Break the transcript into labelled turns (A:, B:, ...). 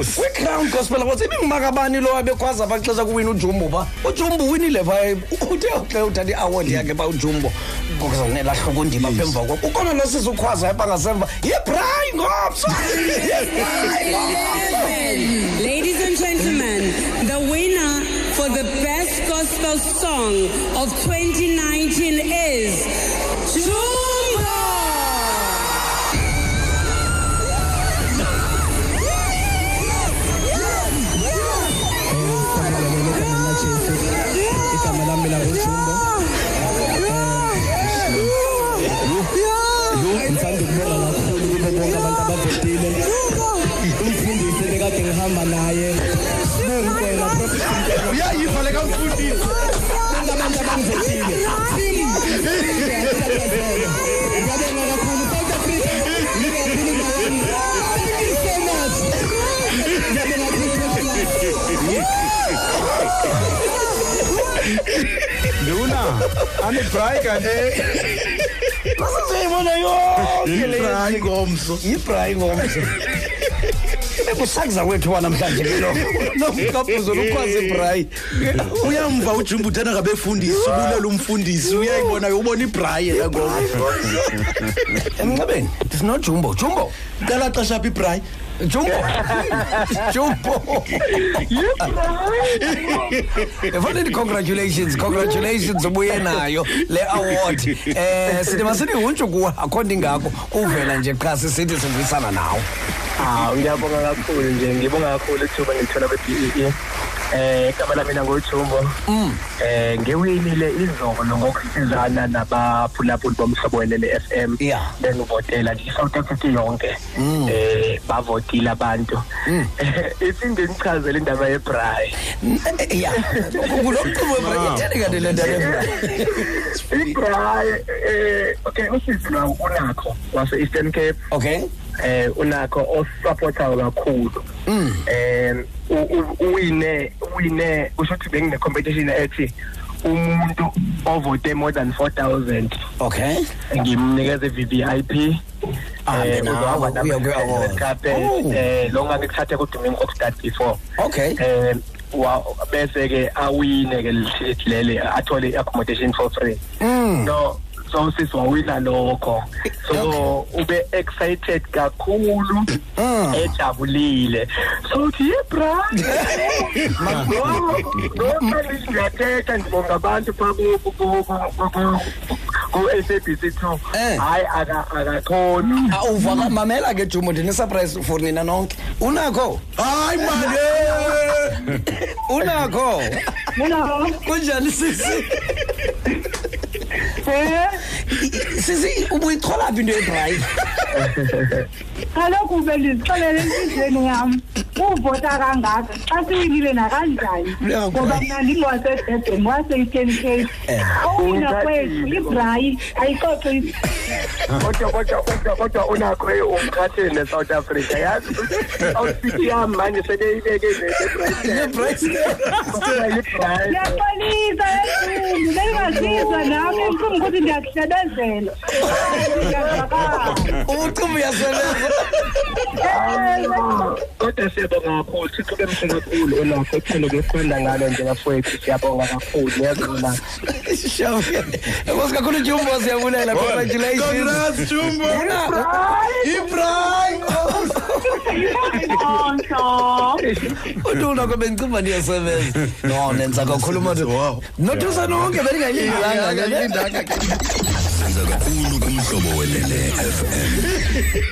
A: Nkosi.
B: kwi-crown gospel awards ibingumakabani lo abekhwaza baxesha kuwina ujumbo pha ujumbo uwinile pha uthe xa uthatha i-award yakhe pha ujumbo. Ngokuzanela hloko ndima pha emva kwako ukhona lo sizukhwaza pha ngasemva. Yibray ngomso
C: Ladies and gentlemen, the winner for the best gospel song of 2019 is Jumbo!
D: Ngithanda ukubonga kakhulu kubo bonke abantu abavotile umfundisi bekade ngihamba naye. Sibongwena prophet
A: uyayiva le kamfundisi.
D: Bonke abantu abangivotile ngiyabonga kakhulu south africa ngiyakhuluma wami thank you so much ngiyabonga kakhulu
A: nduna anibray kanti
B: sizoyibona yonke le
A: ibray ngomso
B: yibray ngomso bekusakuza kwethu wanamhlanje ke lo nomkabhuzo lukhwaza ibray
A: uyamva ujumbo uthanda ngabefundisi ubulela umfundisi uyayibona ubona ibrayi ngoma
B: emncebeni sinojumbo jumbo.
A: Qala xesha phi ibrayi
B: jumbo jumbo. Efanele congratulations congratulations ubuye nayo le award. Eh sithi masinihuntshu kuwe akho nto ingako. Uvela nje qha sisithi sivuyisana nawe.
E: Ah, ngiyabonga kakhulu nje ngibonga kakhulu ithuba ngilithola kwe-BEE eh igama lami mina ngojumbo eh ngiwinile izolo ngokusizana nabaphulaphuli bomhlobo welele FM
B: Yeah.
E: bengivotela nje i-South Africa yonke. Eh bavotile abantu. Iphinde nichazele indaba yebrayi
B: ya kuloqubo ebray itheni kanti le ndaba
E: ibrayi eh okay usisi lwawo unakho wase-eastern cape.
B: Okay.
E: Eh unakho osupportayo kakhulu. Eh uwine uwine usho ukuthi bengine competition ethi umuntu ovote more than 4000
B: okay.
E: Ngimnikeze VVIP
B: Ahambe
E: eh
B: nawe,
E: uzawuba
B: uye kwi-award.
E: carpet
B: Oh.
E: eh lo ngakuthathe kuDumingo Oxstad before.
B: Okay.
E: Eh wa bese ke awine ke lele athole accommodation for free. No so sisi wawina lokho. So ube excited kakhulu ejabulile. So uthi yebra ngiyathetha ngibonga abantu pha ku- ku- ku- ku- ku-SABC 2
B: Eh.
E: hayi aka- akakhoni.
B: Awuva mamela ke jumo ndine-surprise for nina nonke. Unakho?
A: Hayi mani
B: unakho? Kunjani sisi? Sisi ubuyichola phi into yebrayi
F: kaloku bendizixelele yam uvota kangaka? Xa siwinile nakanjani ngoba mna ndingowasedurban wase-eastern cape owina kwethu ibrayi ayixoxe
E: kodwa kodwa kodwa kodwa unakho eh, umkhathini ne-south africa yazi? I-south city yam manje sebeyibeke
F: ndiyaxolisa equmbi bengazizwa nam equmbi ukuthi ndiyakuhlebezela ndiyazakala
B: ubucimbi uyasebenza
E: kodwa siyabonga kakhulu. Thixo bemhle kakhulu unakho ekuphinde kuyifunda ngalo njengafowethu siyabonga kakhulu. Niyazona
B: shawe enkosi kakhulu jumbo siyabulela congratulations.
A: Congrats jumbo.
B: Una- ibrayi uduna bendicinga ndiyasebenza no nenza kakhulu manje
A: Wow.
B: nothusa nonke bendingayilindelanga
A: Ayilindanga ke.
G: senza kakhulu kumhlobo welele FM